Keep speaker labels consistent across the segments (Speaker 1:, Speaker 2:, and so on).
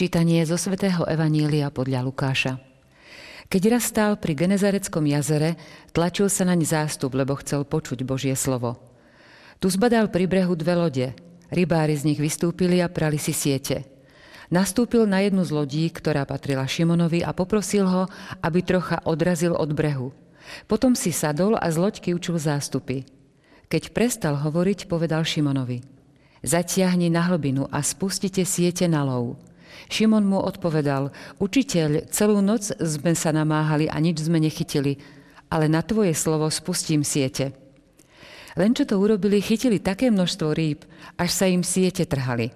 Speaker 1: Čítanie zo svätého Evanília podľa Lukáša. Keď raz stál pri Genezareckom jazere, tlačil sa naň zástup, lebo chcel počuť Božie slovo. Tu zbadal pri brehu dve lode. Rybári z nich vystúpili a prali si siete. Nastúpil na jednu z lodí, ktorá patrila Šimonovi a poprosil ho, aby trocha odrazil od brehu. Potom si sadol a z loďky učil zástupy. Keď prestal hovoriť, povedal Šimonovi. Zatiahni na hlbinu a spustite siete na lov. Šimon mu odpovedal, učiteľ, celú noc sme sa namáhali a nič sme nechytili, ale na tvoje slovo spustím siete. Len čo to urobili, chytili také množstvo rýb, až sa im siete trhali.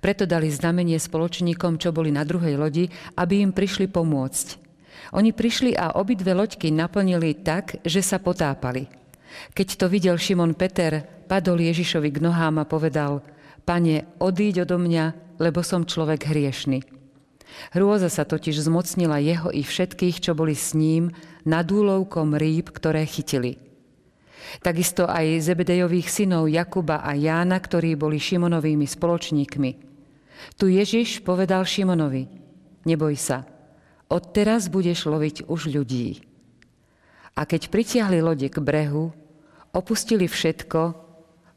Speaker 1: Preto dali znamenie spoločníkom, čo boli na druhej lodi, aby im prišli pomôcť. Oni prišli a obidve loďky naplnili tak, že sa potápali. Keď to videl Šimon Peter, padol Ježišovi k nohám a povedal, Pane, odíď odo mňa, lebo som človek hriešný. Hrôza sa totiž zmocnila jeho i všetkých, čo boli s ním, nad úlovkom rýb, ktoré chytili. Takisto aj Zebedejových synov Jakuba a Jána, ktorí boli Šimonovými spoločníkmi. Tu Ježiš povedal Šimonovi, neboj sa, odteraz budeš loviť už ľudí. A keď pritiahli lode k brehu, opustili všetko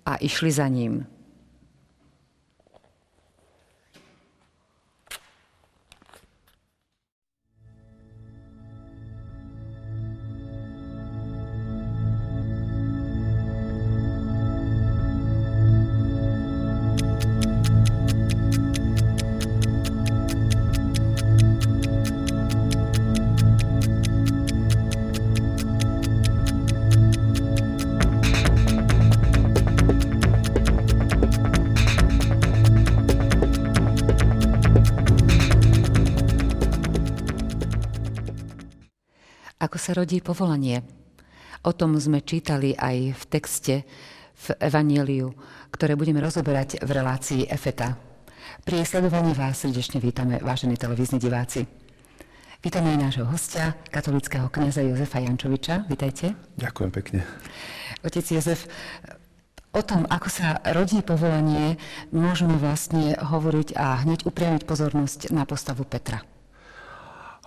Speaker 1: a išli za ním. Sa rodí povolanie? O tom sme čítali aj v texte v Evangeliu, ktoré budeme rozoberať v relácii EFETA. Pri sledovaní vás srdečne vítame, vážení televízni diváci. Vítame aj nášho hostia, katolického kniaza Jozefa Jančoviča. Vítajte.
Speaker 2: Ďakujem pekne.
Speaker 1: Otec Jozef, o tom, ako sa rodí povolanie, môžeme vlastne hovoriť a hneď upriamiť pozornosť na postavu Petra.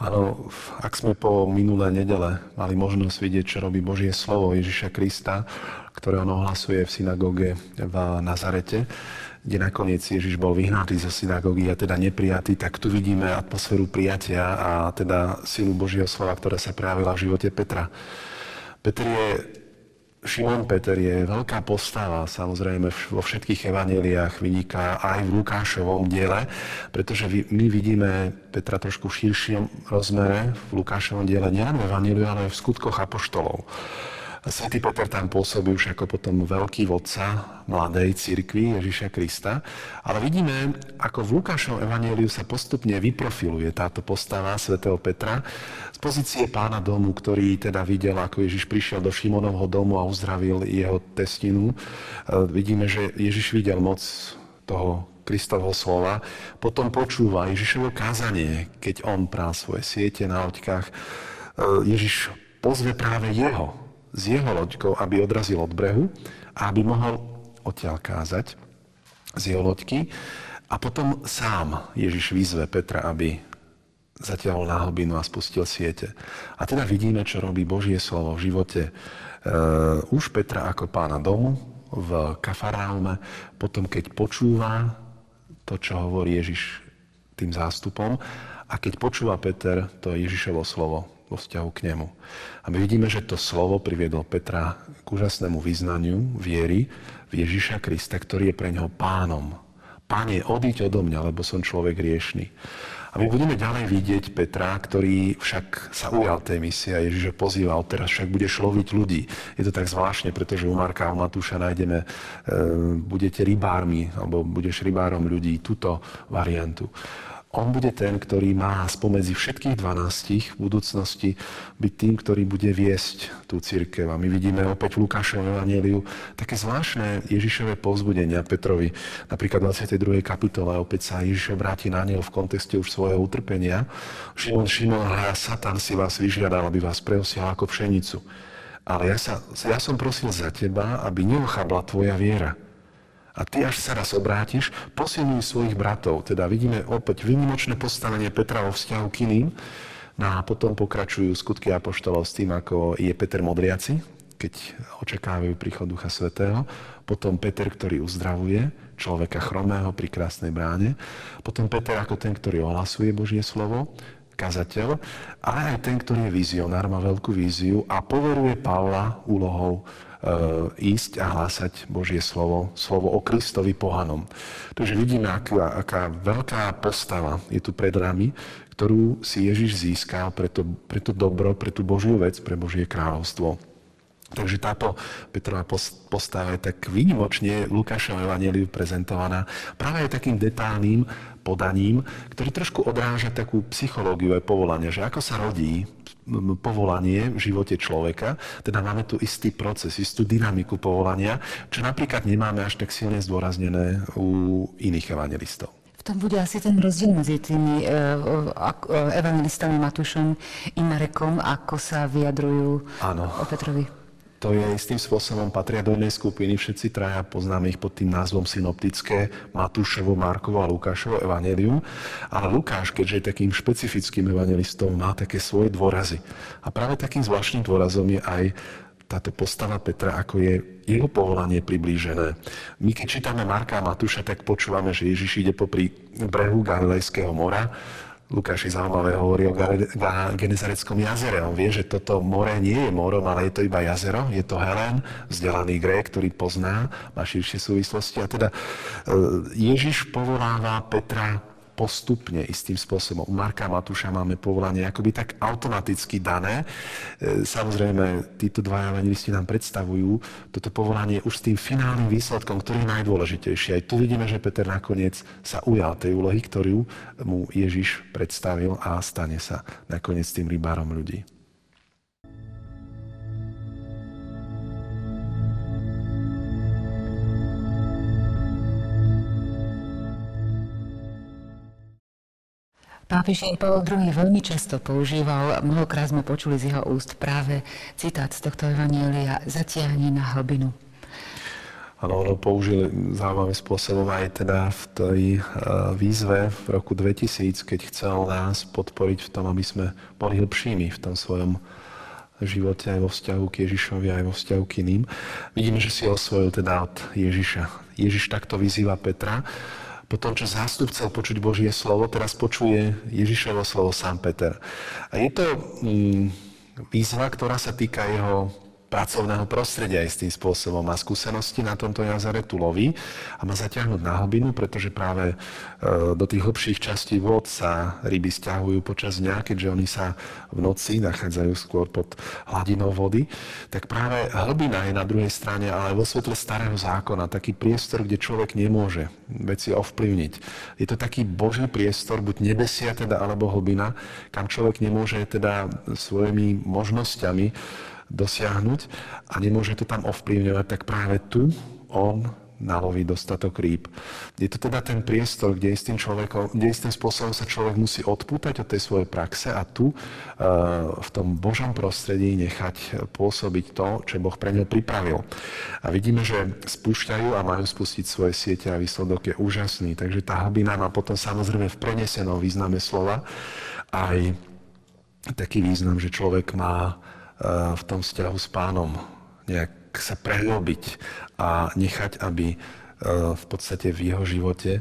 Speaker 2: Áno, ak sme po minulé nedele mali možnosť vidieť, čo robí Božie slovo Ježiša Krista, ktoré on ohlasuje v synagóge v Nazarete, kde nakoniec Ježiš bol vyhnatý zo synagógy a teda neprijatý, tak tu vidíme atmosféru prijatia a teda silu Božieho slova, ktorá sa prejavila v živote Petra. Petr je Šimon Peter je veľká postava, samozrejme vo všetkých evaneliách vyniká aj v Lukášovom diele, pretože my vidíme Petra trošku v širšom rozmere v Lukášovom diele, nielen v evaneliu, ale aj v skutkoch apoštolov. Svetý Peter tam pôsobí už ako potom veľký vodca mladej cirkvi Ježiša Krista. Ale vidíme, ako v Lukášovom evaníliu sa postupne vyprofiluje táto postava svätého Petra z pozície pána domu, ktorý teda videl, ako Ježiš prišiel do Šimonovho domu a uzdravil jeho testinu. E, vidíme, že Ježiš videl moc toho Kristovho slova, potom počúva Ježišovo kázanie, keď on prá svoje siete na loďkách. E, Ježiš pozve práve jeho, s jeho loďkou, aby odrazil od brehu a aby mohol odtiaľ kázať z jeho loďky. A potom sám Ježiš vyzve Petra, aby zatiaľ na hlbinu a spustil siete. A teda vidíme, čo robí Božie slovo v živote uh, už Petra ako pána domu v Kafaraume, potom keď počúva to, čo hovorí Ježiš tým zástupom a keď počúva Peter to Ježišovo slovo, vo vzťahu k nemu. A my vidíme, že to slovo priviedol Petra k úžasnému vyznaniu viery v Ježiša Krista, ktorý je pre neho pánom. Páne, odíď odo mňa, lebo som človek riešný. A my budeme ďalej vidieť Petra, ktorý však sa ujal tej misie a Ježiš ho pozýval, teraz však budeš loviť ľudí. Je to tak zvláštne, pretože u Marka a Matúša nájdeme, e, budete rybármi, alebo budeš rybárom ľudí, túto variantu. On bude ten, ktorý má spomedzi všetkých dvanástich v budúcnosti byť tým, ktorý bude viesť tú církev. A my vidíme opäť v Lukášovom Evangeliu také zvláštne Ježišové povzbudenia Petrovi. Napríklad v 22. kapitole opäť sa Ježiš obráti na neho v kontexte už svojho utrpenia. Šimon, Šimon, a Satan si vás vyžiadal, aby vás preosial ako pšenicu. Ale ja, sa, ja som prosil za teba, aby neochabla tvoja viera. A ty, až sa raz obrátiš, posilňuj svojich bratov. Teda vidíme opäť výnimočné postavenie Petra vo vzťahu k iným. No a potom pokračujú skutky apoštolov s tým, ako je Peter Modriaci, keď očakávajú príchod Ducha Svetého. Potom Peter, ktorý uzdravuje človeka chromého pri krásnej bráne. Potom Peter ako ten, ktorý ohlasuje Božie slovo kazateľ, ale aj ten, ktorý je vizionár, má veľkú víziu a poveruje Pavla úlohou ísť a hlásať Božie slovo, slovo o Kristovi pohanom. Takže vidíme, aká, aká veľká postava je tu pred nami, ktorú si Ježiš získal pre to, pre to dobro, pre tú Božiu vec, pre Božie kráľovstvo. Takže táto Petrova postava je tak výnimočne v Lukášovom evaneliu prezentovaná práve aj takým detálnym podaním, ktorý trošku odráža takú psychológiu aj povolania, že ako sa rodí povolanie v živote človeka, teda máme tu istý proces, istú dynamiku povolania, čo napríklad nemáme až tak silne zdôraznené u iných evangelistov.
Speaker 1: V tom bude asi ten rozdiel medzi tými e, e, evangelistami Matušom i Marekom, ako sa vyjadrujú Áno. o Petrovi
Speaker 2: to je istým spôsobom, patria do jednej skupiny, všetci traja poznáme ich pod tým názvom synoptické, Matúšovo, Markovo a Lukášovo evanelium. Ale Lukáš, keďže je takým špecifickým evangelistom, má také svoje dôrazy. A práve takým zvláštnym dôrazom je aj táto postava Petra, ako je jeho povolanie priblížené. My keď čítame Marka a Matúša, tak počúvame, že Ježiš ide popri brehu Galilejského mora Lukáš je zaujímavé hovorí o Genezareckom jazere. On vie, že toto more nie je morom, ale je to iba jazero. Je to Helen, vzdelaný Grék, ktorý pozná, má širšie súvislosti. A teda e, Ježiš povoláva Petra postupne istým spôsobom. U Marka Matúša máme povolanie akoby tak automaticky dané. E, samozrejme, títo dva evangelisti nám predstavujú toto povolanie už s tým finálnym výsledkom, ktorý je najdôležitejší. Aj tu vidíme, že Peter nakoniec sa ujal tej úlohy, ktorú mu Ježiš predstavil a stane sa nakoniec tým rybárom ľudí.
Speaker 1: Pápež Jan Pavel II veľmi často používal, mnohokrát sme počuli z jeho úst práve citát z tohto evanielia Zatiahni na hlbinu.
Speaker 2: Áno, ono použil zaujímavým spôsobom aj teda v tej uh, výzve v roku 2000, keď chcel nás podporiť v tom, aby sme boli hlbšími v tom svojom živote aj vo vzťahu k Ježišovi, aj vo vzťahu k iným. Vidíme, že si osvojil teda od Ježiša. Ježiš takto vyzýva Petra, po tom, čo zástup chcel počuť Božie slovo, teraz počuje Ježišovo slovo sám Peter. A je to mm, výzva, ktorá sa týka jeho pracovného prostredia istým spôsobom. Má skúsenosti na tomto jazere, tu loví a má zaťahnuť na hlbinu, pretože práve e, do tých hlbších častí vod sa ryby stiahujú počas dňa, keďže oni sa v noci nachádzajú skôr pod hladinou vody. Tak práve hlbina je na druhej strane, ale vo svetle starého zákona, taký priestor, kde človek nemôže veci ovplyvniť. Je to taký boží priestor, buď nebesia teda, alebo hlbina, kam človek nemôže teda svojimi možnosťami dosiahnuť a nemôže to tam ovplyvňovať, tak práve tu on naloví dostatok rýb. Je to teda ten priestor, kde istým, človekom, kde istým spôsobom sa človek musí odpútať od tej svojej praxe a tu uh, v tom Božom prostredí nechať pôsobiť to, čo Boh pre ňo pripravil. A vidíme, že spúšťajú a majú spustiť svoje siete a výsledok je úžasný. Takže tá hlbina má potom samozrejme v prenesenom význame slova aj taký význam, že človek má v tom vzťahu s pánom nejak sa prehlbiť a nechať, aby v podstate v jeho živote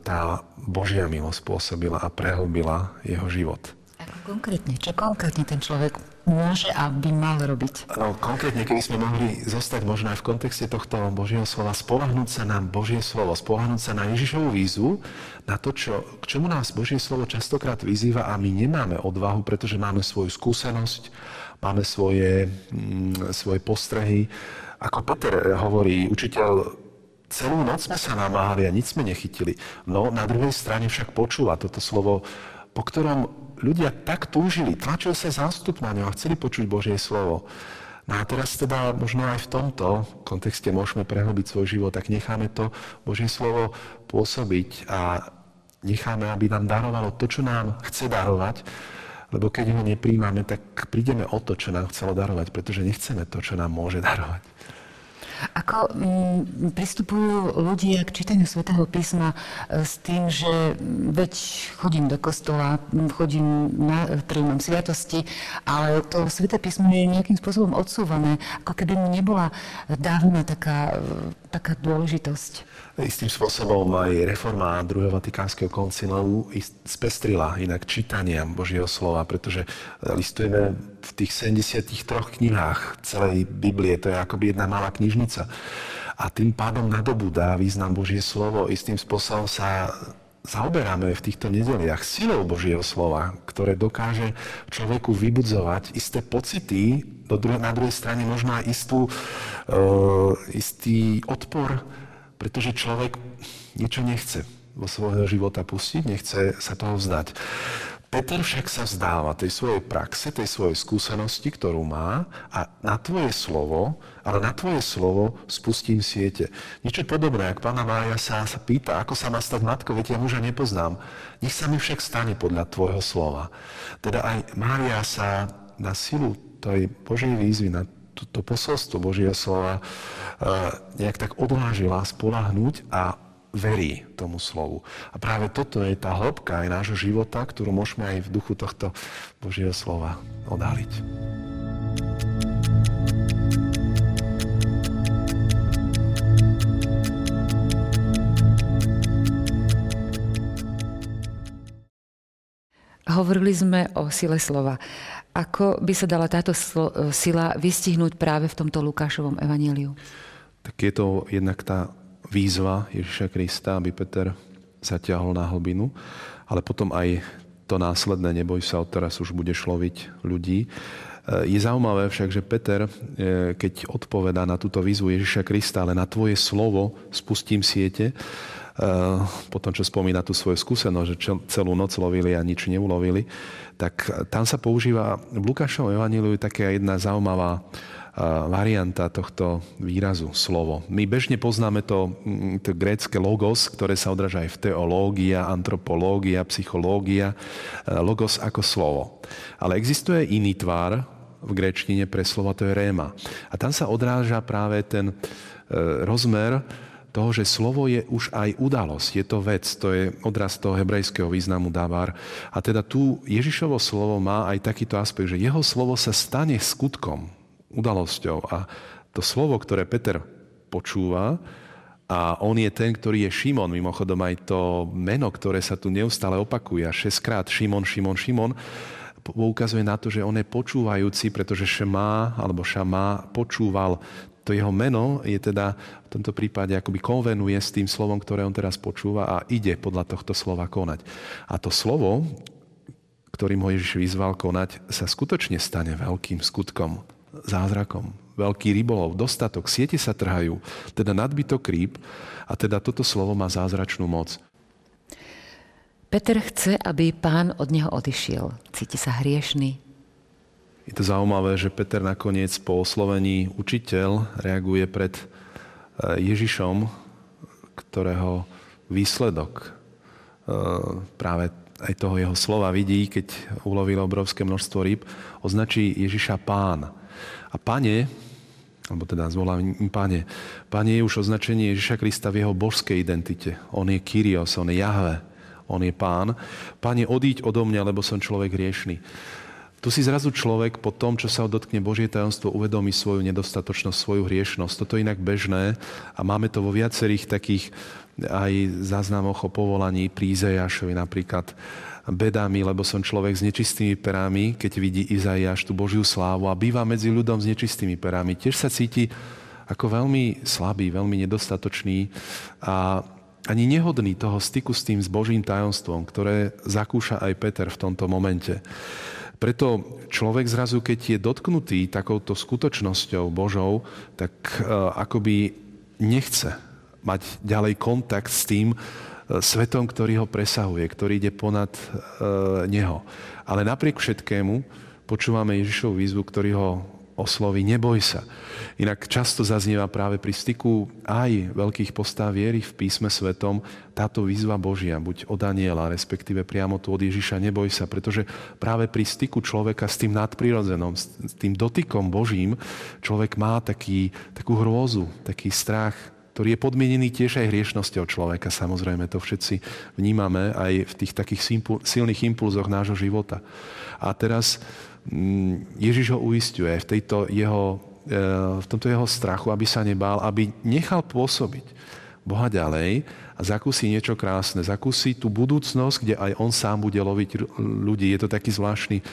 Speaker 2: tá Božia milosť spôsobila a prehlbila jeho život.
Speaker 1: Ako konkrétne? Čo konkrétne ten človek môže a by mal robiť?
Speaker 2: No, konkrétne, keby sme mohli zostať možno aj v kontexte tohto Božieho slova, spolahnúť sa na Božie slovo, spolahnúť sa na Ježišovú výzvu, na to, čo, k čomu nás Božie slovo častokrát vyzýva a my nemáme odvahu, pretože máme svoju skúsenosť, máme svoje, mm, svoje postrehy. Ako Peter hovorí, učiteľ, celú noc sme sa namáhali a nič sme nechytili. No, na druhej strane však počula toto slovo, po ktorom ľudia tak túžili, tlačil sa zástup na ňo a chceli počuť Božie slovo. No a teraz teda možno aj v tomto kontexte môžeme prehlbiť svoj život, tak necháme to Božie slovo pôsobiť a necháme, aby nám darovalo to, čo nám chce darovať, lebo keď ho nepríjmame, tak prídeme o to, čo nám chcelo darovať, pretože nechceme to, čo nám môže darovať.
Speaker 1: Ako m, pristupujú ľudia k čítaniu svätého písma e, s tým, že veď chodím do kostola, chodím na príjmom sviatosti, ale to sväté písmo je nejakým spôsobom odsúvané, ako keby mu nebola dávna taká, taká dôležitosť.
Speaker 2: Istým spôsobom aj reforma druhého Vatikánskeho koncilu spestrila inak čítania Božieho slova, pretože listujeme v tých 73 knihách celej Biblie, to je akoby jedna malá knižnica. A tým pádom nadobúda význam Božie slovo. Istým spôsobom sa zaoberáme v týchto nedeliach silou Božieho slova, ktoré dokáže človeku vybudzovať isté pocity, do druhé, na druhej strane možno aj istú, uh, istý odpor pretože človek niečo nechce vo svojho života pustiť, nechce sa toho vzdať. Peter však sa vzdáva tej svojej praxe, tej svojej skúsenosti, ktorú má a na tvoje slovo, ale na tvoje slovo spustím siete. Niečo podobné, ak pána Mária sa, sa pýta, ako sa má stať matkou, veď ja muža nepoznám. Nech sa mi však stane podľa tvojho slova. Teda aj Mária sa na silu tej Božej výzvy, na to, to posolstvo Božieho slova nejak tak odvážila spolahnúť a verí tomu slovu. A práve toto je tá hĺbka aj nášho života, ktorú môžeme aj v duchu tohto Božieho slova odhaliť.
Speaker 1: Hovorili sme o sile slova. Ako by sa dala táto sila vystihnúť práve v tomto Lukášovom evaníliu?
Speaker 2: tak je to jednak tá výzva Ježiša Krista, aby Peter zaťahol na hlbinu, ale potom aj to následné, neboj sa, odteraz už budeš loviť ľudí. Je zaujímavé však, že Peter, e, keď odpovedá na túto výzvu Ježiša Krista, ale na tvoje slovo spustím siete, e, po tom, čo spomína tú svoju skúsenosť, že celú noc lovili a nič neulovili, tak tam sa používa v Lukášovom evaníliu taká jedna zaujímavá varianta tohto výrazu, slovo. My bežne poznáme to, mm, to grécke logos, ktoré sa odráža aj v teológia, antropológia, psychológia, e, logos ako slovo. Ale existuje iný tvár v gréčtine pre slovo, to je réma. A tam sa odráža práve ten e, rozmer toho, že slovo je už aj udalosť, je to vec, to je odraz toho hebrejského významu davar. A teda tu Ježišovo slovo má aj takýto aspekt, že jeho slovo sa stane skutkom udalosťou. A to slovo, ktoré Peter počúva, a on je ten, ktorý je Šimon. Mimochodom aj to meno, ktoré sa tu neustále opakuje, šestkrát Šimon, Šimon, Šimon, poukazuje na to, že on je počúvajúci, pretože Šemá alebo Šamá počúval. To jeho meno je teda v tomto prípade akoby konvenuje s tým slovom, ktoré on teraz počúva a ide podľa tohto slova konať. A to slovo, ktorým ho Ježiš vyzval konať, sa skutočne stane veľkým skutkom zázrakom. Veľký rybolov, dostatok, siete sa trhajú, teda nadbytok rýb a teda toto slovo má zázračnú moc.
Speaker 1: Peter chce, aby pán od neho odišiel. Cíti sa hriešný.
Speaker 2: Je to zaujímavé, že Peter nakoniec po oslovení učiteľ reaguje pred e, Ježišom, ktorého výsledok e, práve aj toho jeho slova vidí, keď ulovil obrovské množstvo rýb, označí Ježiša pán. A pane, alebo teda zvolám im pane, pane je už označenie Ježiša Krista v jeho božskej identite. On je Kyrios, on je Jahve, on je pán. Pane, odíď odo mňa, lebo som človek riešný. Tu si zrazu človek po tom, čo sa dotkne Božie tajomstvo, uvedomí svoju nedostatočnosť, svoju hriešnosť. Toto je inak bežné a máme to vo viacerých takých aj záznamoch o povolaní pri napríklad bedami, lebo som človek s nečistými perami, keď vidí Izaiáš tú Božiu slávu a býva medzi ľudom s nečistými perami. Tiež sa cíti ako veľmi slabý, veľmi nedostatočný a ani nehodný toho styku s tým s Božím tajomstvom, ktoré zakúša aj Peter v tomto momente. Preto človek zrazu, keď je dotknutý takouto skutočnosťou Božou, tak uh, akoby nechce mať ďalej kontakt s tým, svetom, ktorý ho presahuje, ktorý ide ponad uh, neho. Ale napriek všetkému počúvame Ježišovu výzvu, ktorý ho osloví, neboj sa. Inak často zaznieva práve pri styku aj veľkých postáv viery v písme svetom táto výzva Božia, buď od Daniela, respektíve priamo tu od Ježiša, neboj sa, pretože práve pri styku človeka s tým nadprirodzenom, s tým dotykom Božím, človek má taký, takú hrôzu, taký strach, ktorý je podmienený tiež aj hriešnosťou človeka. Samozrejme, to všetci vnímame aj v tých takých silných impulzoch nášho života. A teraz mm, Ježiš ho uistuje v tejto jeho E, v tomto jeho strachu, aby sa nebál, aby nechal pôsobiť Boha ďalej a zakúsi niečo krásne. Zakúsi tú budúcnosť, kde aj on sám bude loviť ľudí. Je to taký zvláštny e,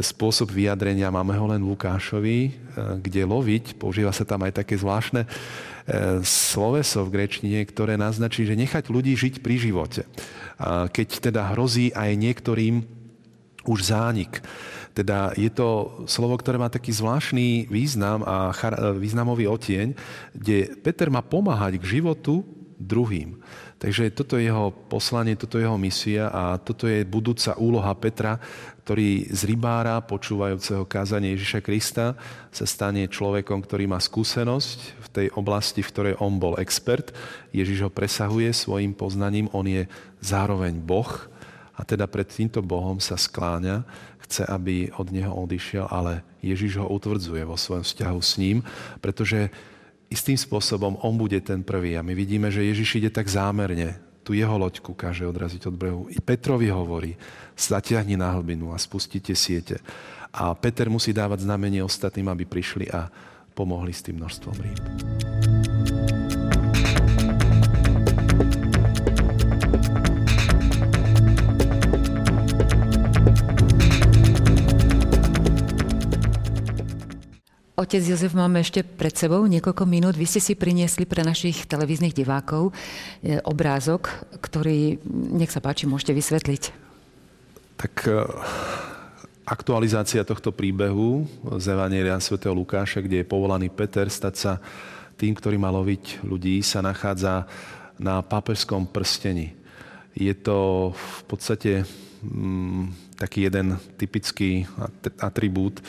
Speaker 2: spôsob vyjadrenia. Máme ho len Lukášovi, e, kde loviť. Používa sa tam aj také zvláštne sloveso v grečtine, ktoré naznačí, že nechať ľudí žiť pri živote. Keď teda hrozí aj niektorým už zánik. Teda je to slovo, ktoré má taký zvláštny význam a významový otieň, kde Peter má pomáhať k životu druhým. Takže toto je jeho poslanie, toto je jeho misia a toto je budúca úloha Petra, ktorý z rybára, počúvajúceho kázanie Ježiša Krista, sa stane človekom, ktorý má skúsenosť v tej oblasti, v ktorej on bol expert. Ježiš ho presahuje svojim poznaním, on je zároveň Boh, a teda pred týmto Bohom sa skláňa, chce, aby od neho odišiel, ale Ježiš ho utvrdzuje vo svojom vzťahu s ním, pretože istým spôsobom on bude ten prvý. A my vidíme, že Ježiš ide tak zámerne, tu jeho loďku káže odraziť od brehu. I Petrovi hovorí, zatiahni na hlbinu a spustite siete. A Peter musí dávať znamenie ostatným, aby prišli a pomohli s tým množstvom rýb.
Speaker 1: Otec Jozef, máme ešte pred sebou niekoľko minút. Vy ste si priniesli pre našich televíznych divákov e, obrázok, ktorý, nech sa páči, môžete vysvetliť.
Speaker 2: Tak e, aktualizácia tohto príbehu z Evanielia sv. Lukáša, kde je povolaný Peter stať sa tým, ktorý má loviť ľudí, sa nachádza na pápežskom prstení. Je to v podstate mm, taký jeden typický atribút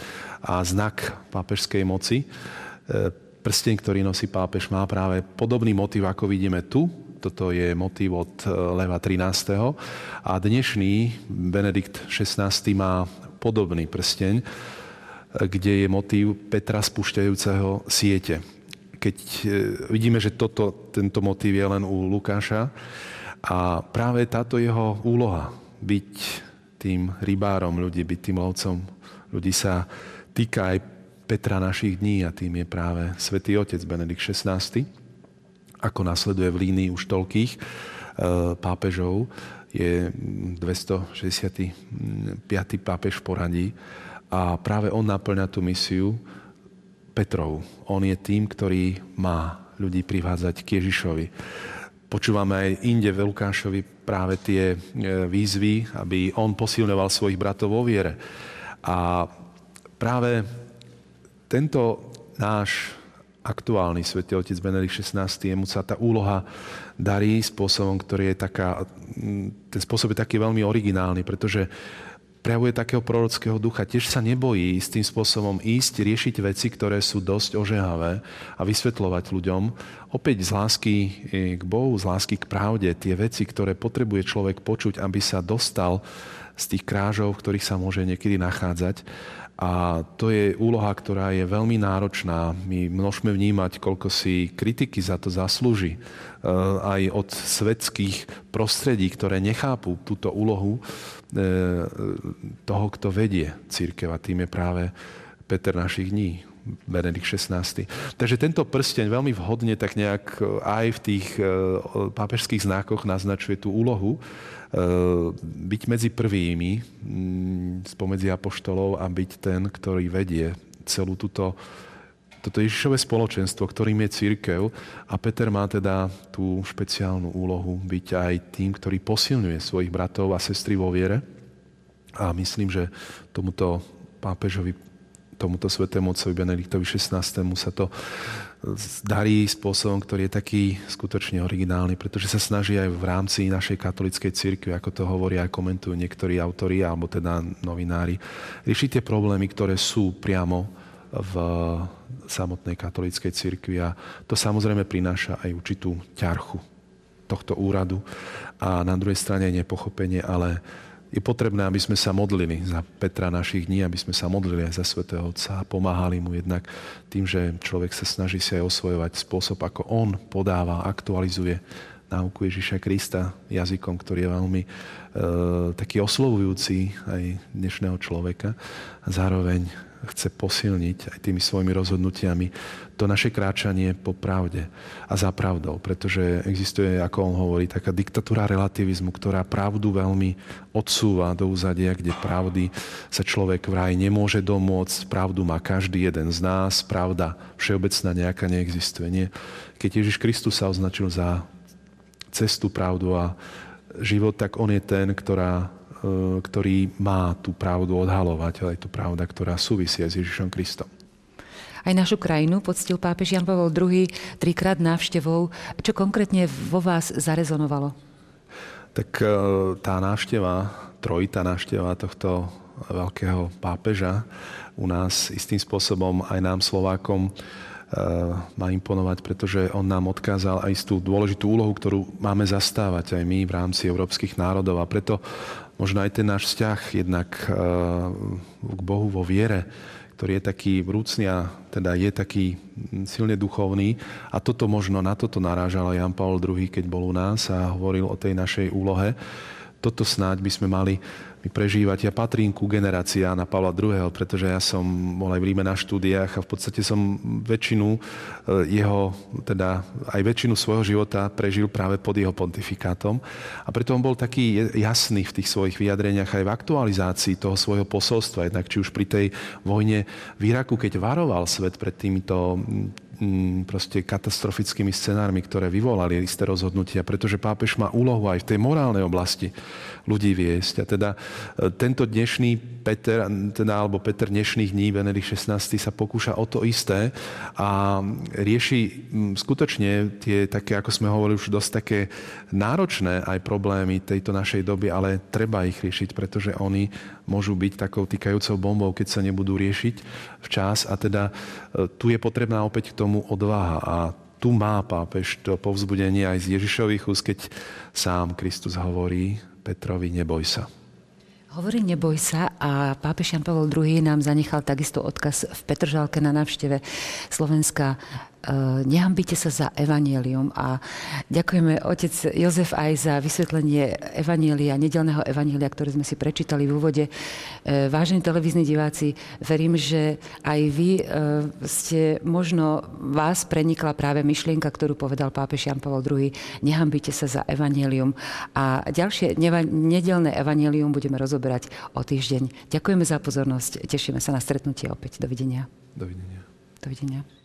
Speaker 2: a znak pápežskej moci. E, prsteň, ktorý nosí pápež, má práve podobný motiv, ako vidíme tu. Toto je motiv od e, Leva 13. A dnešný Benedikt 16. má podobný prsteň, e, kde je motív Petra spúšťajúceho siete. Keď vidíme, že toto, tento motív je len u Lukáša a práve táto jeho úloha byť tým rybárom ľudí, byť tým lovcom ľudí sa týka aj Petra našich dní a tým je práve svätý Otec Benedikt XVI, ako nasleduje v línii už toľkých e, pápežov, je 265. pápež v poradí a práve on naplňa tú misiu Petrov. On je tým, ktorý má ľudí privádzať k Ježišovi. Počúvame aj inde v Lukášovi práve tie e, výzvy, aby on posilňoval svojich bratov vo viere. A práve tento náš aktuálny svätý otec Benedikt XVI, jemu sa tá úloha darí spôsobom, ktorý je taká, ten spôsob je taký veľmi originálny, pretože prejavuje takého prorockého ducha. Tiež sa nebojí istým spôsobom ísť, riešiť veci, ktoré sú dosť ožehavé a vysvetľovať ľuďom opäť z lásky k Bohu, z lásky k pravde, tie veci, ktoré potrebuje človek počuť, aby sa dostal z tých krážov, v ktorých sa môže niekedy nachádzať. A to je úloha, ktorá je veľmi náročná. My môžeme vnímať, koľko si kritiky za to zaslúži. E, aj od svetských prostredí, ktoré nechápu túto úlohu e, toho, kto vedie církev. A tým je práve Peter našich dní, Benedikt 16. Takže tento prsteň veľmi vhodne tak nejak aj v tých e, pápežských znakoch naznačuje tú úlohu, byť medzi prvými mm, spomedzi apoštolov a byť ten, ktorý vedie celú túto toto Ježišové spoločenstvo, ktorým je církev a Peter má teda tú špeciálnu úlohu byť aj tým, ktorý posilňuje svojich bratov a sestry vo viere. A myslím, že tomuto pápežovi, tomuto svetému otcovi Benediktovi XVI. sa to darí spôsobom, ktorý je taký skutočne originálny, pretože sa snaží aj v rámci našej katolickej cirkvi, ako to hovoria a komentujú niektorí autori alebo teda novinári, riešiť tie problémy, ktoré sú priamo v samotnej katolíckej cirkvi a to samozrejme prináša aj určitú ťarchu tohto úradu a na druhej strane nepochopenie, ale je potrebné, aby sme sa modlili za Petra našich dní, aby sme sa modlili aj za svätého Otca a pomáhali mu jednak tým, že človek sa snaží si aj osvojovať spôsob, ako on podáva, aktualizuje náuku Ježiša Krista jazykom, ktorý je veľmi e, taký oslovujúci aj dnešného človeka. A zároveň chce posilniť aj tými svojimi rozhodnutiami to naše kráčanie po pravde a za pravdou, pretože existuje, ako on hovorí, taká diktatúra relativizmu, ktorá pravdu veľmi odsúva do úzadia, kde pravdy sa človek vraj nemôže domôcť, pravdu má každý jeden z nás, pravda všeobecná nejaká neexistuje. Nie. Keď Ježiš Kristus sa označil za cestu, pravdu a život, tak on je ten, ktorá ktorý má tú pravdu odhalovať, ale aj tú pravda, ktorá súvisí s Ježišom Kristom.
Speaker 1: Aj našu krajinu poctil pápež Jan Pavel II trikrát návštevou. Čo konkrétne vo vás zarezonovalo?
Speaker 2: Tak e, tá návšteva, trojitá návšteva tohto veľkého pápeža u nás istým spôsobom aj nám Slovákom má imponovať, pretože on nám odkázal aj tú dôležitú úlohu, ktorú máme zastávať aj my v rámci európskych národov. A preto možno aj ten náš vzťah jednak eh, k Bohu vo viere, ktorý je taký vrúcný a teda je taký silne duchovný. A toto možno, na toto narážal Jan Paul II, keď bol u nás a hovoril o tej našej úlohe. Toto snáď by sme mali prežívať. Ja patrím ku generácii Jana Pavla II., pretože ja som bol aj v Ríme na štúdiách a v podstate som väčšinu eh, jeho, teda aj väčšinu svojho života prežil práve pod jeho pontifikátom. A preto on bol taký jasný v tých svojich vyjadreniach aj v aktualizácii toho svojho posolstva. Jednak či už pri tej vojne v Iraku, keď varoval svet pred týmito Mm, proste katastrofickými scenármi, ktoré vyvolali isté rozhodnutia, pretože pápež má úlohu aj v tej morálnej oblasti ľudí viesť. A teda tento dnešný Peter, teda, alebo Peter dnešných dní, Benedikt 16. sa pokúša o to isté a rieši skutočne tie také, ako sme hovorili, už dosť také náročné aj problémy tejto našej doby, ale treba ich riešiť, pretože oni môžu byť takou týkajúcou bombou, keď sa nebudú riešiť včas. A teda e, tu je potrebná opäť k tomu odvaha. A tu má pápež to povzbudenie aj z Ježišových úst, keď sám Kristus hovorí Petrovi, neboj sa.
Speaker 1: Hovorí neboj sa a pápež Jan Pavel II nám zanechal takisto odkaz v Petržalke na návšteve Slovenska nehambite sa za evanielium a ďakujeme otec Jozef aj za vysvetlenie evanielia, nedelného evanielia, ktoré sme si prečítali v úvode. Eh, vážení televízni diváci, verím, že aj vy eh, ste, možno vás prenikla práve myšlienka, ktorú povedal pápež Jan Pavel II. Nehambite sa za evanielium. A ďalšie nedelné evanielium budeme rozoberať o týždeň. Ďakujeme za pozornosť. Tešíme sa na stretnutie opäť. Dovidenia.
Speaker 2: Dovidenia.
Speaker 1: Dovidenia.